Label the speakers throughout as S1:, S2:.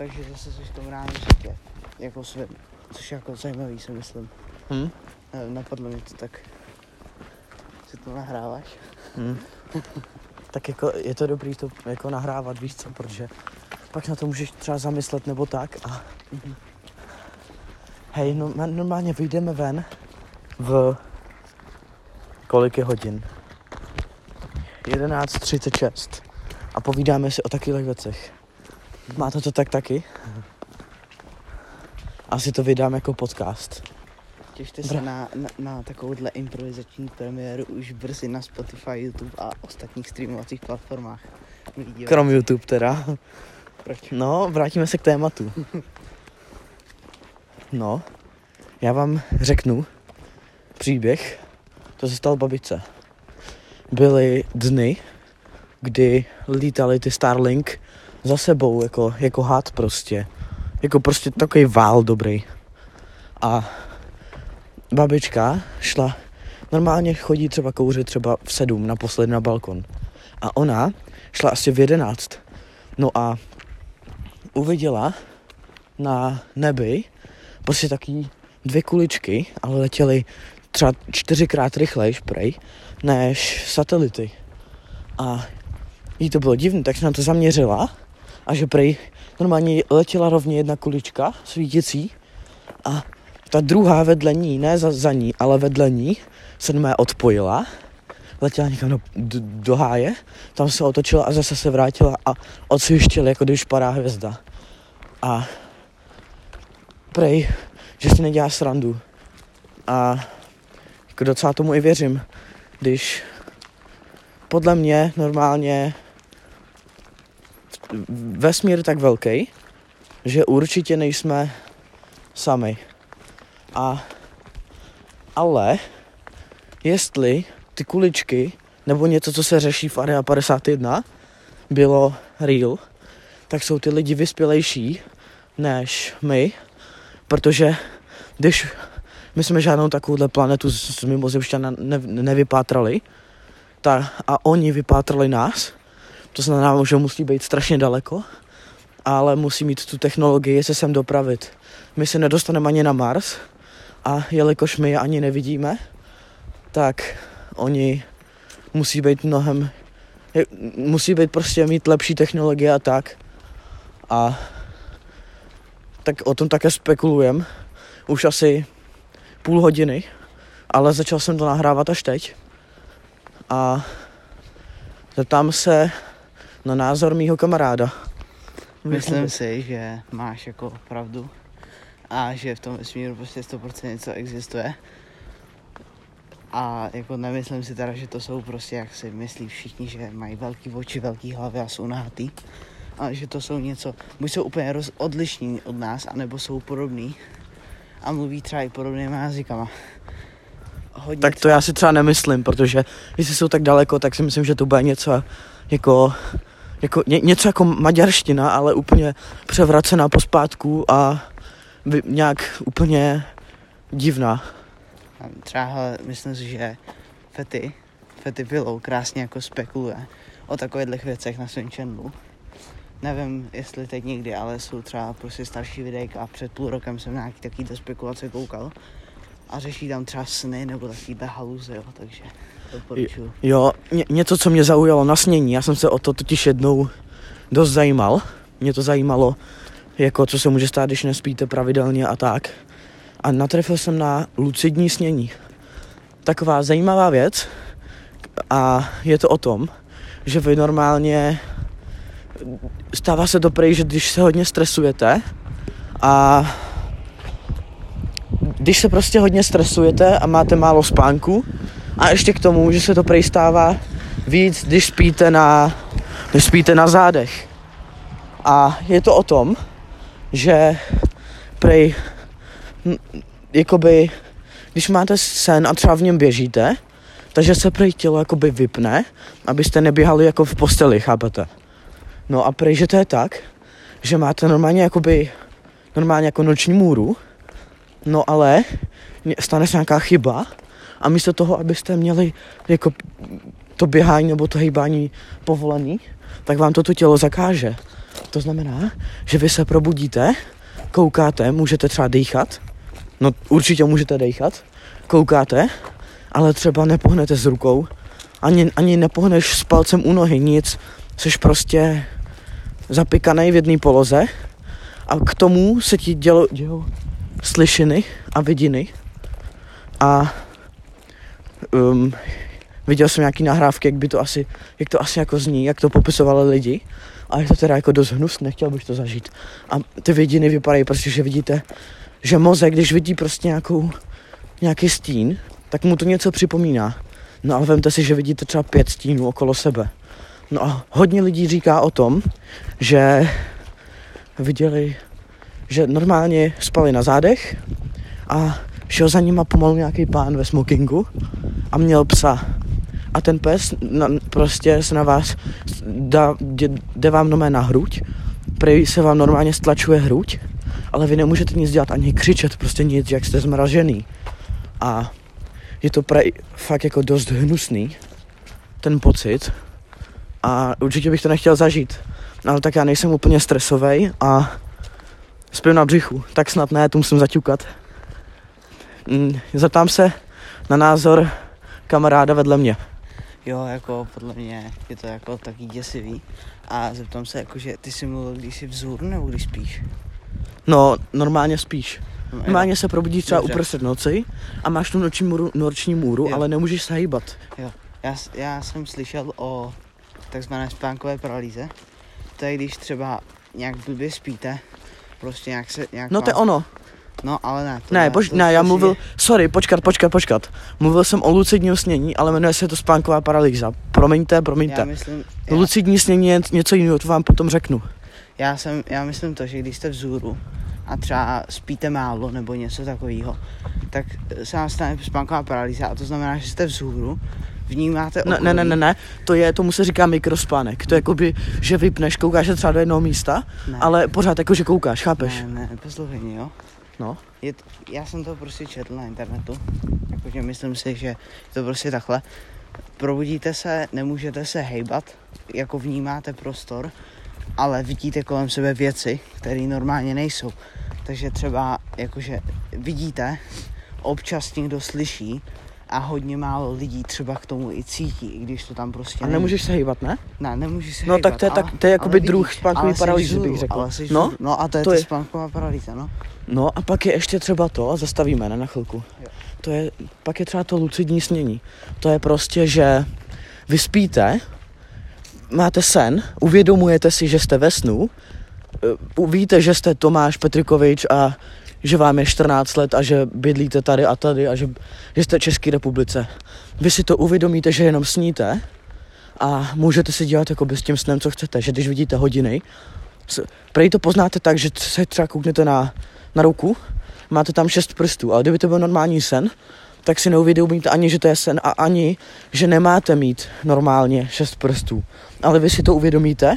S1: takže zase jsi v tom reálném světě. Jako svým. Což je jako zajímavý, si myslím.
S2: Hm?
S1: Eh, Napadlo mi to tak. Si to nahráváš?
S2: Hm. Tak jako je to dobrý to jako nahrávat, víš co, protože pak na to můžeš třeba zamyslet nebo tak a
S1: Mhm.
S2: hej, no, normálně vyjdeme ven v kolik je hodin? 11.36 a povídáme si o takových věcech. Máte to tak taky? Asi to vydám jako podcast.
S1: Těšte se na, na, na takovouhle improvizační premiéru už brzy na Spotify, YouTube a ostatních streamovacích platformách. Milí diváci.
S2: Krom YouTube teda.
S1: Proč?
S2: No, vrátíme se k tématu. No, já vám řeknu příběh, to se stalo babičce. Byly dny, kdy lítali ty Starlink za sebou, jako, jako had prostě. Jako prostě takový vál dobrý. A babička šla, normálně chodí třeba kouřit třeba v sedm naposled na balkon. A ona šla asi v jedenáct. No a uviděla na nebi prostě taky dvě kuličky, ale letěly třeba čtyřikrát rychlejš prej, než satelity. A jí to bylo divné, tak se na to zaměřila a že prej normálně letěla rovně jedna kulička svítící a ta druhá vedle ní, ne za, za ní, ale vedle ní se mé odpojila, letěla někam do, do, do háje, tam se otočila a zase se vrátila a odsvištěl, jako když padá hvězda. A prej, že si nedělá srandu. A jako docela tomu i věřím, když podle mě normálně vesmír tak velký, že určitě nejsme sami. A ale jestli ty kuličky nebo něco, co se řeší v Area 51, bylo real, tak jsou ty lidi vyspělejší než my, protože když my jsme žádnou takovouhle planetu z mimozemšťana ne, nevypátrali, ta, a oni vypátrali nás, to znamená, že musí být strašně daleko, ale musí mít tu technologii se sem dopravit. My se nedostaneme ani na Mars a jelikož my je ani nevidíme, tak oni musí být mnohem, musí být prostě mít lepší technologie a tak. A tak o tom také spekulujem už asi půl hodiny, ale začal jsem to nahrávat až teď. A zeptám se na názor mýho kamaráda.
S1: Myslím si, že máš jako pravdu a že v tom vesmíru prostě 100% něco existuje. A jako nemyslím si teda, že to jsou prostě, jak si myslí všichni, že mají velký oči, velký hlavy a jsou nahatý. Ale že to jsou něco, buď jsou úplně roz, odlišní od nás, anebo jsou podobný a mluví třeba i podobnýma jazykama. Hodně
S2: Tak to já si třeba nemyslím, protože jestli jsou tak daleko, tak si myslím, že to bude něco jako, jako ně, něco jako maďarština, ale úplně převracená pospátku a vy, nějak úplně divná.
S1: Třeba myslím si, že Fety, Fety Pillow krásně jako spekuluje o takových věcech na svém channelu. Nevím, jestli teď někdy, ale jsou třeba prostě starší videjka a před půl rokem jsem na nějaký takovýhle spekulace koukal a řeší tam třeba sny nebo takovýhle haluze, jo, takže doporučuju.
S2: Jo, ně, něco, co mě zaujalo na snění, já jsem se o to totiž jednou dost zajímal. Mě to zajímalo, jako co se může stát, když nespíte pravidelně a tak. A natrefil jsem na lucidní snění. Taková zajímavá věc a je to o tom, že vy normálně stává se to prej, že když se hodně stresujete a když se prostě hodně stresujete a máte málo spánku a ještě k tomu, že se to prej stává víc, když spíte na, když spíte na zádech. A je to o tom, že prej, hm, jakoby, když máte sen a třeba v něm běžíte, takže se prej tělo jakoby vypne, abyste neběhali jako v posteli, chápete? No a prej, že to je tak, že máte normálně jakoby, normálně jako noční můru, no ale stane se nějaká chyba a místo toho, abyste měli jako to běhání nebo to hýbání povolený, tak vám to to tělo zakáže. To znamená, že vy se probudíte, koukáte, můžete třeba dýchat, no určitě můžete dýchat, koukáte, ale třeba nepohnete s rukou, ani, ani nepohneš s palcem u nohy, nic, jsi prostě zapikaný v jedné poloze. A k tomu se ti dělo, dělo slyšiny a vidiny. A um, viděl jsem nějaký nahrávky, jak by to asi, jak to asi jako zní, jak to popisovali lidi a je to teda jako dost hnusné, nechtěl bych to zažít. A ty vidiny vypadají prostě, že vidíte, že mozek, když vidí prostě nějakou, nějaký stín, tak mu to něco připomíná. No ale vemte si, že vidíte třeba pět stínů okolo sebe. No a hodně lidí říká o tom, že viděli, že normálně spali na zádech a šel za nima pomalu nějaký pán ve smokingu a měl psa. A ten pes na, prostě se na vás dá, jde, jde vám normálně na hruď, prej se vám normálně stlačuje hruď, ale vy nemůžete nic dělat, ani křičet, prostě nic, jak jste zmražený. A je to prej fakt jako dost hnusný, ten pocit. A určitě bych to nechtěl zažít. Ale tak já nejsem úplně stresový a spím na břichu, tak snad ne, tu musím zaťukat. Mm, Zeptám se na názor kamaráda vedle mě.
S1: Jo, jako podle mě je to jako taky děsivý. A zeptám se, jakože ty jsi mluvil, když jsi vzhůru nebo když spíš?
S2: No, normálně spíš.
S1: No, jo.
S2: Normálně se probudíš třeba
S1: Dobře.
S2: uprostřed noci a máš tu noční můru, noční můru
S1: Jo.
S2: ale nemůžeš se hýbat.
S1: Já, s- já jsem slyšel o takzvané spánkové paralýze. To je když třeba nějak blbě spíte, prostě nějak se... Nějak
S2: No to je ono.
S1: No ale ne. To
S2: Ne, poč, ne, já mluvil,
S1: je-
S2: sorry, počkat, počkat, počkat. Mluvil jsem o lucidním snění, ale jmenuje se to spánková paralýza. Promiňte,
S1: Já
S2: promiňte.
S1: myslím, já,
S2: Lucidní snění je něco jiného, to vám potom řeknu.
S1: já, jsem, já myslím to, že když jste vzhůru a třeba spíte málo nebo něco takového, tak se vám stane spánková paralýza a to znamená, že jste vzhůru, vnímáte
S2: Ne, ne, ne, ne, ne, to je, tomu se říká mikrospánek. To je jakoby, že vypneš, koukáš se třeba do jednoho místa,
S1: ne.
S2: ale pořád jako, že koukáš, chápeš?
S1: Ne, ne, poslouchej jo.
S2: No.
S1: Je t- já jsem to prostě četl na internetu, jakože myslím si, že je to prostě takhle. Probudíte se, nemůžete se hejbat, jako vnímáte prostor, ale vidíte kolem sebe věci, které normálně nejsou. Takže třeba, jakože vidíte, občas někdo slyší a hodně málo lidí třeba k tomu i cítí, i když to tam prostě
S2: A nemůžeš se hýbat, ne?
S1: Ne, nemůžeš se
S2: No,
S1: hejbat,
S2: tak to je tak-
S1: ale-
S2: to je jakoby druh spánkový paralýzy, bych řekl.
S1: Ale jsi
S2: No,
S1: no a to je
S2: to
S1: to
S2: je-
S1: spánková paralýza, no.
S2: No a pak je ještě třeba to, a zastavíme ne, na chvilku.
S1: Jo.
S2: To je, pak je třeba to lucidní snění. To je prostě, že vy spíte, máte sen, uvědomujete si, že jste ve snu, eh, víte, že jste Tomáš Petrikovič a že vám je 14 let a že bydlíte tady a tady a že, že jste v České republice. Vy si to uvědomíte, že jenom sníte a můžete si dělat jako s tím snem, co chcete. Že když vidíte hodiny, prej to poznáte tak, že se třeba kouknete na, na ruku, máte tam šest prstů, ale kdyby to byl normální sen, tak si neuvědomíte ani, že to je sen a ani, že nemáte mít normálně šest prstů. Ale vy si to uvědomíte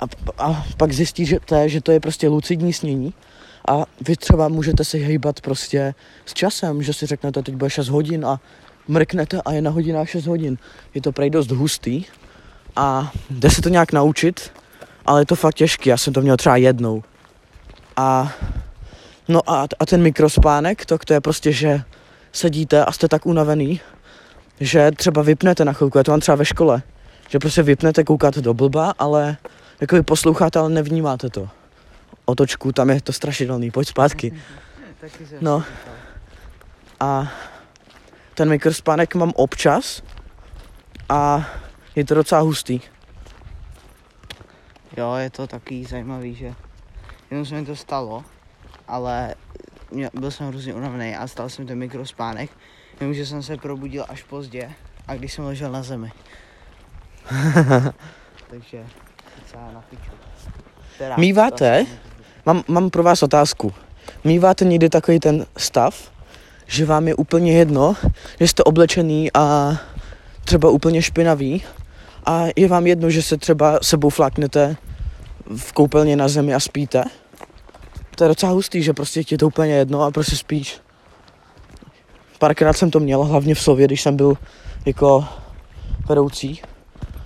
S2: a, a pak zjistíte, že to je prostě lucidní snění a vy třeba můžete si hejbat prostě s časem, že si řeknete, teď bude 6 hodin a mrknete a je na hodinách 6 hodin. Je to prej dost hustý a jde se to nějak naučit, ale je to fakt těžký, já jsem to měl třeba jednou. A no a, a ten mikrospánek, to, to je prostě, že sedíte a jste tak unavený, že třeba vypnete na chvilku, je to mám třeba ve škole, že prostě vypnete, koukáte do blba, ale jako vy posloucháte, ale nevnímáte to. Otočku, tam je to strašidelný, pojď zpátky. No. A ten mikrospánek mám občas a je to docela hustý.
S1: Jo, je to takový zajímavý, že jenom se mi to stalo, ale mě, byl jsem hrozně unavený a stal jsem ten mikrospánek, jenom že jsem se probudil až pozdě a když jsem ležel na zemi. Takže docela na piču. Teda,
S2: Míváte? Mám, mám pro vás otázku. Míváte někdy takový ten stav, že vám je úplně jedno, že jste oblečený a třeba úplně špinavý a je vám jedno, že se třeba sebou fláknete v koupelně na zemi a spíte? To je docela hustý, že prostě ti je to úplně jedno a prostě spíš. Párkrát jsem to měl, hlavně v Sově, když jsem byl jako vedoucí,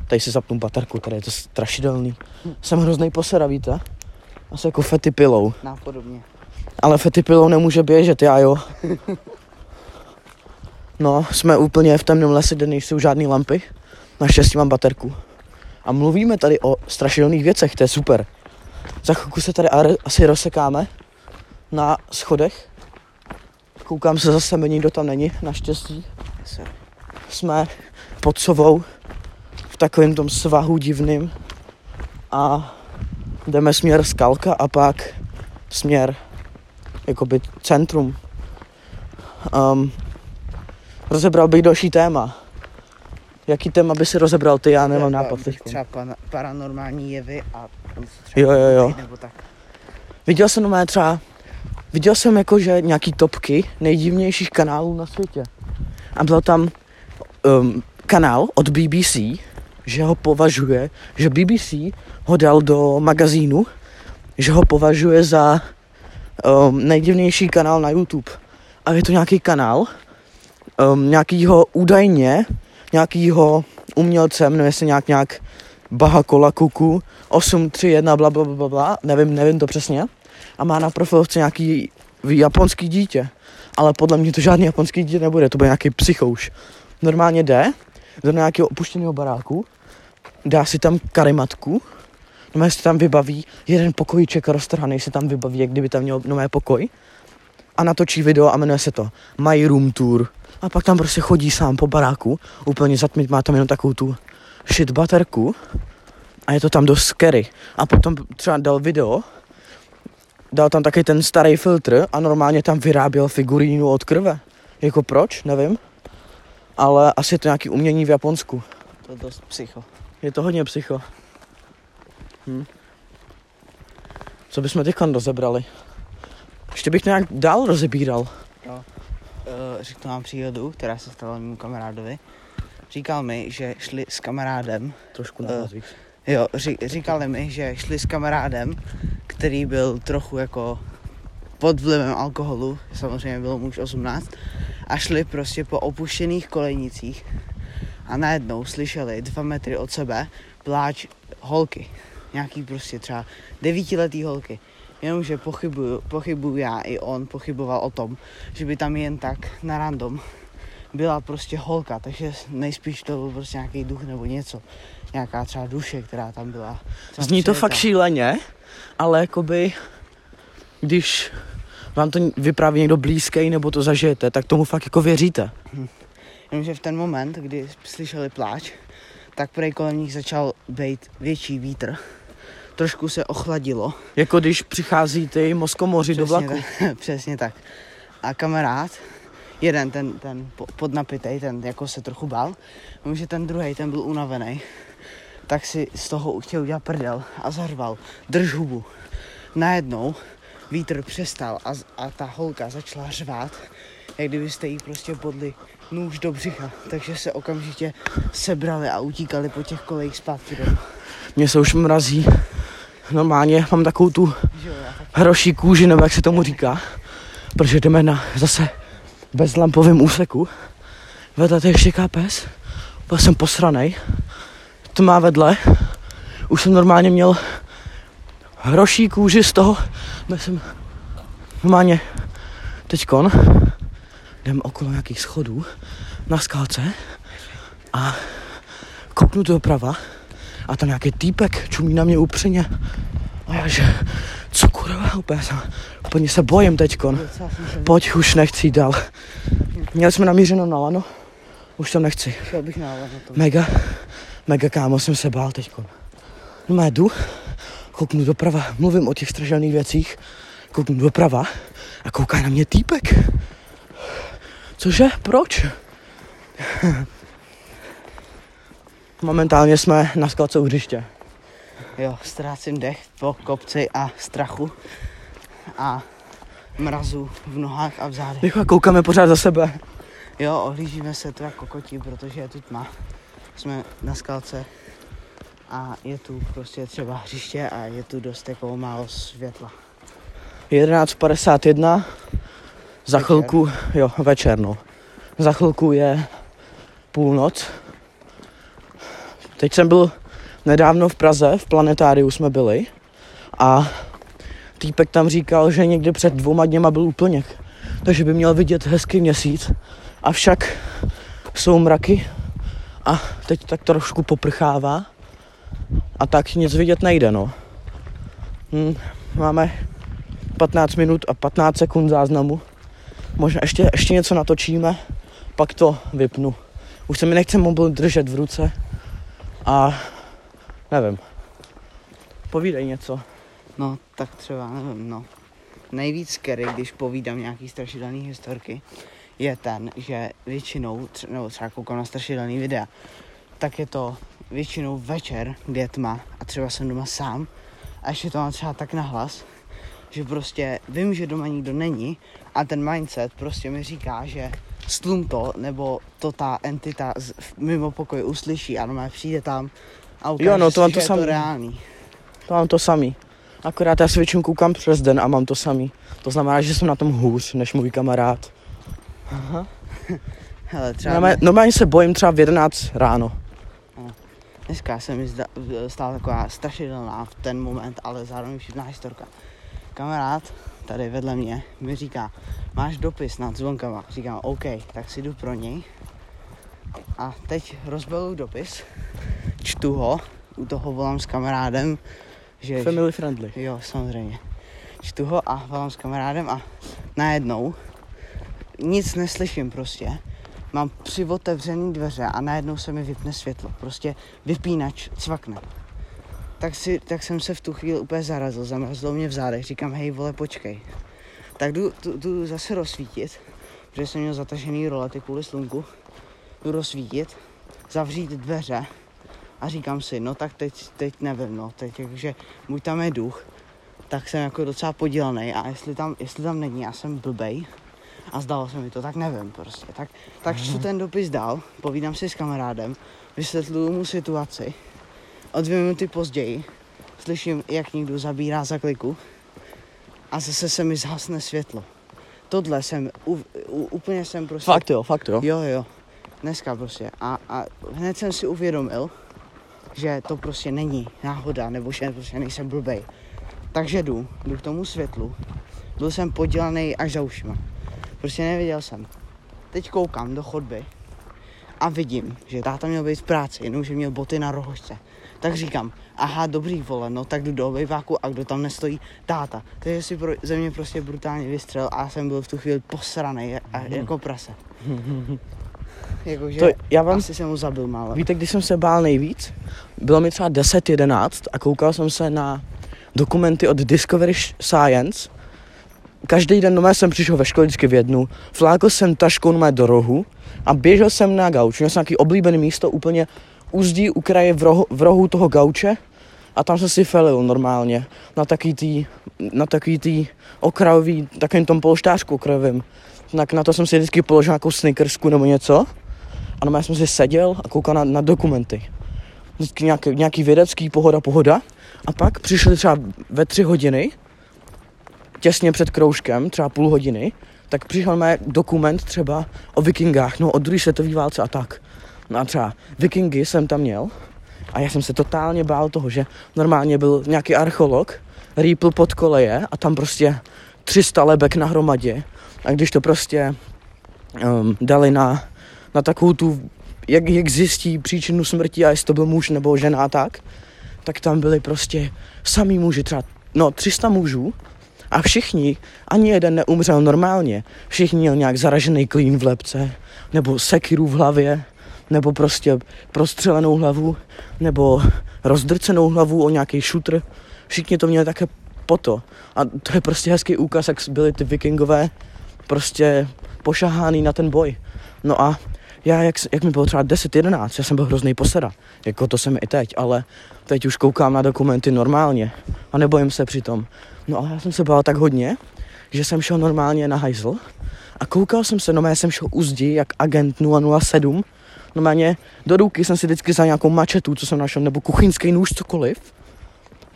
S2: Tady si zapnu baterku, tady je to strašidelný. Jsem hrozný posera, víte? Asi jako fety pilou.
S1: Nápodobně.
S2: Ale fety pilou nemůže běžet, já jo. No, jsme úplně v temném lese, kde nejsou žádné lampy. Naštěstí mám baterku. A mluvíme tady o strašidelných věcech, to je super. Za chvilku se tady asi rozsekáme na schodech. Koukám se zase, nikdo tam není, naštěstí. Jsme pod sovou v takovém tom svahu divným a jdeme směr skalka a pak směr jakoby centrum. Um, rozebral bych další téma. Jaký téma by si rozebral ty? Já nemám nápad teď.
S1: Třeba pana, paranormální jevy a
S2: Jo, jo, jo.
S1: nebo tak.
S2: Viděl jsem normálně třeba, viděl jsem jako, že nějaký topky nejdivnějších kanálů na světě. A byl tam um, kanál od BBC, že ho považuje, že BBC ho dal do magazínu, že ho považuje za um, nejdivnější kanál na YouTube. A je to nějaký kanál, um, nějakýho údajně, nějakýho umělcem, nevím jestli nějak nějak Bahakola Kuku 831 bla bla bla bla bla, nevím, nevím to přesně. A má na profilovce nějaký japonský dítě. Ale podle mě to žádný japonský dítě nebude, to bude nějaký psychouš. Normálně jde do nějakého opuštěného baráku, dá si tam karimatku, no si tam vybaví jeden pokojíček roztrhaný, si tam vybaví, jak kdyby tam měl nové pokoj a natočí video a jmenuje se to My Room Tour. A pak tam prostě chodí sám po baráku, úplně zatmit, má tam jenom takovou tu shit baterku a je to tam dost scary. A potom třeba dal video, dal tam taky ten starý filtr a normálně tam vyráběl figurínu od krve. Jako proč, nevím. Ale asi je to nějaký umění v Japonsku.
S1: To je dost psycho.
S2: Je to hodně psycho. Hm. Co bychom teď rozebrali? Ještě bych to nějak dál rozebíral.
S1: Uh, řeknu vám příhodu, která se stala mému kamarádovi. Říkal mi, že šli s kamarádem
S2: Trošku
S1: Eh,
S2: na víc.
S1: Jo, ří, říkali mi, že šli s kamarádem, který byl trochu jako pod vlivem alkoholu, samozřejmě byl muž 18, a šli prostě po opuštěných kolejnicích a najednou slyšeli dva metry od sebe pláč holky. Nějaký prostě třeba devítiletý holky. Jenomže pochybuju, pochybuju já i on pochyboval o tom, že by tam jen tak na random byla prostě holka, takže nejspíš to byl prostě nějaký duch nebo něco. Nějaká třeba duše, která tam byla. třeba
S2: Zní to
S1: přijetá.
S2: fakt šíleně, ale jakoby, když vám to vypráví někdo blízký nebo to zažijete, tak tomu fakt jako věříte.
S1: Jenomže v ten moment, kdy slyšeli pláč, tak prej kolem nich začal být větší vítr. Trošku se ochladilo.
S2: Jako když přichází ty moskomoři do vlaku.
S1: tak, přesně tak. A kamarád, jeden ten, ten po- podnapitej, ten jako se trochu bál, jenomže ten druhý, ten byl unavený, tak si z toho chtěl udělat prdel a zařval, drž hubu. Najednou vítr přestal a, a ta holka začala řvát, jak kdybyste jí prostě podli nůž do břicha, takže se okamžitě sebrali a utíkali po těch kolejích zpátky domů.
S2: Mně se už mrazí. Normálně mám takovou tu hroší kůži, nebo jak se tomu říká. Protože jdeme na zase bezlampovém úseku. Vedle to je ještě pes. Byl jsem posranej. To má vedle. Už jsem normálně měl hroší kůži z toho. Já jsem normálně teďkon jdem okolo nějakých schodů na skalce a kouknu doprava a tam nějaký týpek čumí na mě upřeně. A já že, co kurva, úplně, jsem, úplně se bojím teďkon.
S1: se
S2: Pojď, už nechci jít dál. Měli jsme namířeno na lano, už tam nechci.
S1: Šel bych na na to.
S2: Mega, mega kámo, jsem se bál teďkon. No já jdu, kouknu doprava, mluvím o těch stražených věcích, kouknu doprava a kouká na mě týpek. Cože? Proč? Momentálně jsme na skalce u hřiště.
S1: Jo, ztrácím dech po kopci a strachu a mrazu v nohách a v zádech.
S2: Rychle koukáme pořád za sebe.
S1: Jo, ohlížíme se tu jako kokotí, protože je tu tma. Jsme na skalce a je tu prostě třeba hřiště a je tu dost jako málo světla.
S2: 11.51. Za chvilku, jo, večer, no. Za chvilku je půlnoc. Teď jsem byl nedávno v Praze, v planetáriu jsme byli a týpek tam říkal, že někdy před dvouma dněma byl úplněk, takže by měl vidět hezký měsíc, avšak jsou mraky a teď tak trošku poprchává a tak nic vidět nejde, no. Hm, máme 15 minut a 15 sekund záznamu. Možná ještě, ještě něco natočíme, pak to vypnu. Už se mi nechce mobil držet v ruce a nevím. Povídej něco.
S1: No, tak třeba, nevím, no. Nejvíc scary, když povídám nějaký strašidelný historky, je ten, že většinou, nebo třeba koukám na strašidelný videa, tak je to většinou večer, kdy je tma a třeba jsem doma sám a ještě to mám třeba tak nahlas, že prostě vím, že doma nikdo není a ten mindset prostě mi říká, že stlum to, nebo to ta entita z, mimo pokoj uslyší a no přijde tam a ukáže
S2: Jo, no, to
S1: si,
S2: mám to
S1: je
S2: samý.
S1: to reálný.
S2: To mám to samý. Akorát já si většinou koukám přes den a mám to samý. To znamená, že jsem na tom hůř než můj kamarád.
S1: Hele, třeba
S2: Normálně, normálně se bojím třeba v 11 ráno.
S1: Dneska se mi zda, stala taková strašidelná v ten moment, ale zároveň vtipná historka. Kamarád tady vedle mě mi říká, máš dopis nad zvonkama. Říkám, OK, tak si jdu pro něj. A teď rozbaluju dopis, čtu ho, u toho volám s kamarádem, že...
S2: Family friendly.
S1: Jo, samozřejmě. Čtu ho a volám s kamarádem a najednou nic neslyším prostě. Mám přivotevřený dveře a najednou se mi vypne světlo. Prostě vypínač cvakne. Tak, si, tak jsem se v tu chvíli úplně zarazil, zamrzlo mě v zádech, říkám, hej vole, počkej. Tak jdu, jdu, jdu zase rozsvítit, protože jsem měl zatažený rolety kvůli slunku. Jdu rozsvítit, zavřít dveře a říkám si, no tak teď, teď nevím, no, teď jakože buď tam je duch, tak jsem jako docela podělaný a jestli tam, jestli tam není, já jsem blbej a zdalo se mi to, tak nevím prostě. Tak, tak čtu ten dopis dál, povídám si s kamarádem, vysvětluju mu situaci. O dvě minuty později slyším, jak někdo zabírá za kliku a zase se mi zhasne světlo. Tohle jsem, u, u, úplně jsem prostě...
S2: Fakt jo, fakt jo.
S1: Jo, jo. Dneska prostě. A, a hned jsem si uvědomil, že to prostě není náhoda, nebo že prostě nejsem blbej. Takže jdu, jdu k tomu světlu. Byl jsem podělaný až za ušima. Prostě nevěděl jsem. Teď koukám do chodby a vidím, že táta měl být v práci, jenomže měl boty na rohožce. Tak říkám, aha, dobrý vole, no tak jdu do obejváku a kdo tam nestojí, táta. Takže si pro, ze mě prostě brutálně vystřel a já jsem byl v tu chvíli posraný a, jako prase. Jakože
S2: To já vám,
S1: asi jsem ho zabil málo.
S2: víte, když jsem se bál nejvíc? Bylo mi třeba 10-11 a koukal jsem se na dokumenty od Discovery Science. Každý den doma jsem přišel ve škole vždycky v jednu, flákl jsem taškou doma do rohu a běžel jsem na gauč. Měl jsem nějaký oblíbený místo úplně u zdí, u kraje v rohu, v rohu toho gauče a tam jsem si felil normálně na taký tý, na taký tý okrajový, takovým tom polštářku okrajovým. Tak na to jsem si vždycky položil nějakou snickersku nebo něco a normálně jsem si seděl a koukal na, na dokumenty. Vždycky nějaký, nějaký vědecký pohoda, pohoda. A pak přišli třeba ve tři hodiny, těsně před kroužkem, třeba půl hodiny, tak přišel mé dokument třeba o vikingách, no o druhé světové válce a tak. No a třeba vikingy jsem tam měl a já jsem se totálně bál toho, že normálně byl nějaký archeolog, rýpl pod koleje a tam prostě 300 lebek na hromadě. A když to prostě um, dali na, na takovou tu, jak, jak zjistí příčinu smrti a jestli to byl muž nebo žena a tak, tak tam byli prostě samý muži, třeba no 300 mužů a všichni, ani jeden neumřel normálně. Všichni měl nějak zaražený klín v lepce, nebo sekiru v hlavě, nebo prostě prostřelenou hlavu, nebo rozdrcenou hlavu o nějaký šutr. Všichni to měli také poto. A to je prostě hezký úkaz, jak byli ty vikingové prostě pošaháný na ten boj. No a já, jak, jak mi bylo třeba 10-11, já jsem byl hrozný poseda. Jako to jsem i teď, ale teď už koukám na dokumenty normálně a nebojím se přitom. No ale já jsem se bál tak hodně, že jsem šel normálně na hajzl a koukal jsem se, no já jsem šel u zdi, jak agent 007. Normálně do ruky jsem si vždycky za nějakou mačetu, co jsem našel, nebo kuchyňský nůž, cokoliv.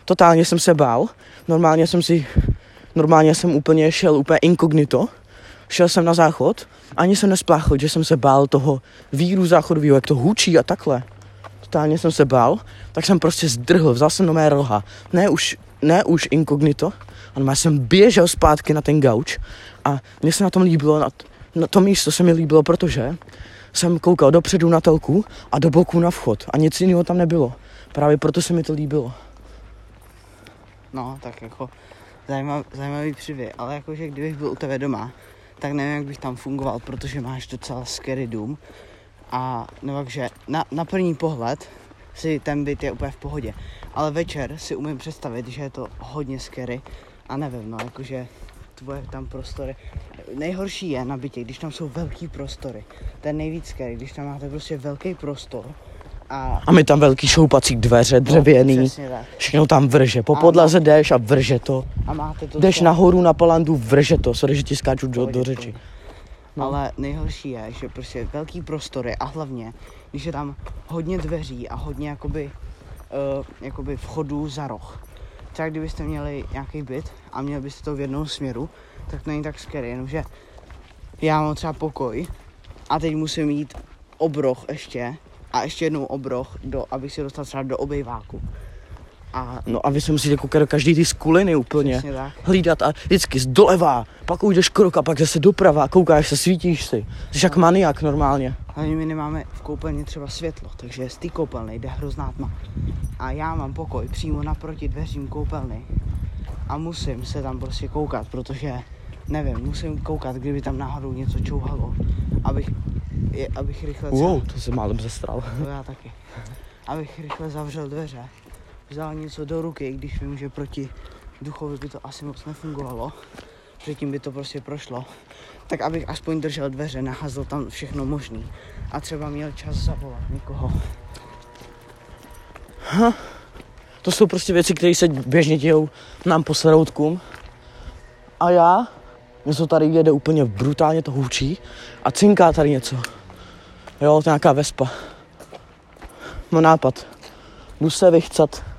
S2: Totálně jsem se bál. Normálně jsem si, normálně jsem úplně šel úplně inkognito. Šel jsem na záchod, ani jsem nespláchl, že jsem se bál toho víru záchodového, jak to hučí a takhle. totálně jsem se bál, tak jsem prostě zdrhl, vzal jsem nové roha. Ne už, ne už inkognito, ale já jsem běžel zpátky na ten gauč a mně se na tom líbilo, na, na to místo se mi líbilo, protože jsem koukal dopředu na telku a do boku na vchod a nic jiného tam nebylo. Právě proto se mi to líbilo.
S1: No, tak jako zajímavý, zajímavý příběh, ale jakože kdybych byl u tebe doma, tak nevím, jak bych tam fungoval, protože máš docela scary dům. A no takže na, na první pohled si ten byt je úplně v pohodě. Ale večer si umím představit, že je to hodně scary. A nevím, no jakože tvoje tam prostory. Nejhorší je na bytě, když tam jsou velký prostory. Ten nejvíc scary, když tam máte prostě velký prostor. A
S2: A my tam velký šoupací dveře, dřevěný,
S1: No, přesně tak.
S2: všechno tam vrže. Po
S1: Ano.
S2: podlaze jdeš a vrže to.
S1: A máte to
S2: Jdeš
S1: třeba-
S2: nahoru na palandu, vrže to. Sorry, že ti skáču do, do řeči. No.
S1: Ale nejhorší je, že prostě velký prostory a hlavně, když je tam hodně dveří a hodně jakoby, uh, jakoby vchodů za roh. Třeba kdybyste měli nějaký byt a měli byste to v jednom směru, tak to není tak scary, jenomže já mám třeba pokoj a teď musím jít obroh ještě a ještě jednou obroh, do, abych si dostal třeba do obejváku. A
S2: No a vy se musíte koukat do každý ty skuliny úplně. Hlídat a vždycky z doleva, pak ujdeš krok a pak zase doprava, koukáš se, svítíš si. Jsi jak maniak normálně.
S1: Hlavně my nemáme v koupelně třeba světlo, takže z té koupelny jde hrozná tma. A já mám pokoj přímo naproti dveřím koupelny a musím se tam prostě koukat, protože nevím, musím koukat, kdyby tam náhodou něco čouhalo, abych, je, abych rychle
S2: Wow, to se málem zestral.
S1: to já taky. Abych rychle zavřel dveře, vzal něco do ruky, i když vím, že proti duchovi by to asi moc nefungovalo, předtím by to prostě prošlo, tak abych aspoň držel dveře, nahazl tam všechno možný a třeba měl čas zavolat někoho.
S2: To jsou prostě věci, které se běžně dějou nám po seroutkům. A já, mě to tady jede úplně brutálně to hůčí a cinká tady něco. Jo, to nějaká vespa. Mám nápad. Jdu se vychcat.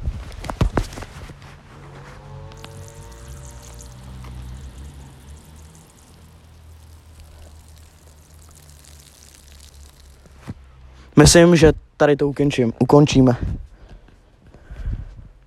S2: Myslím, že tady to ukončím, ukončíme.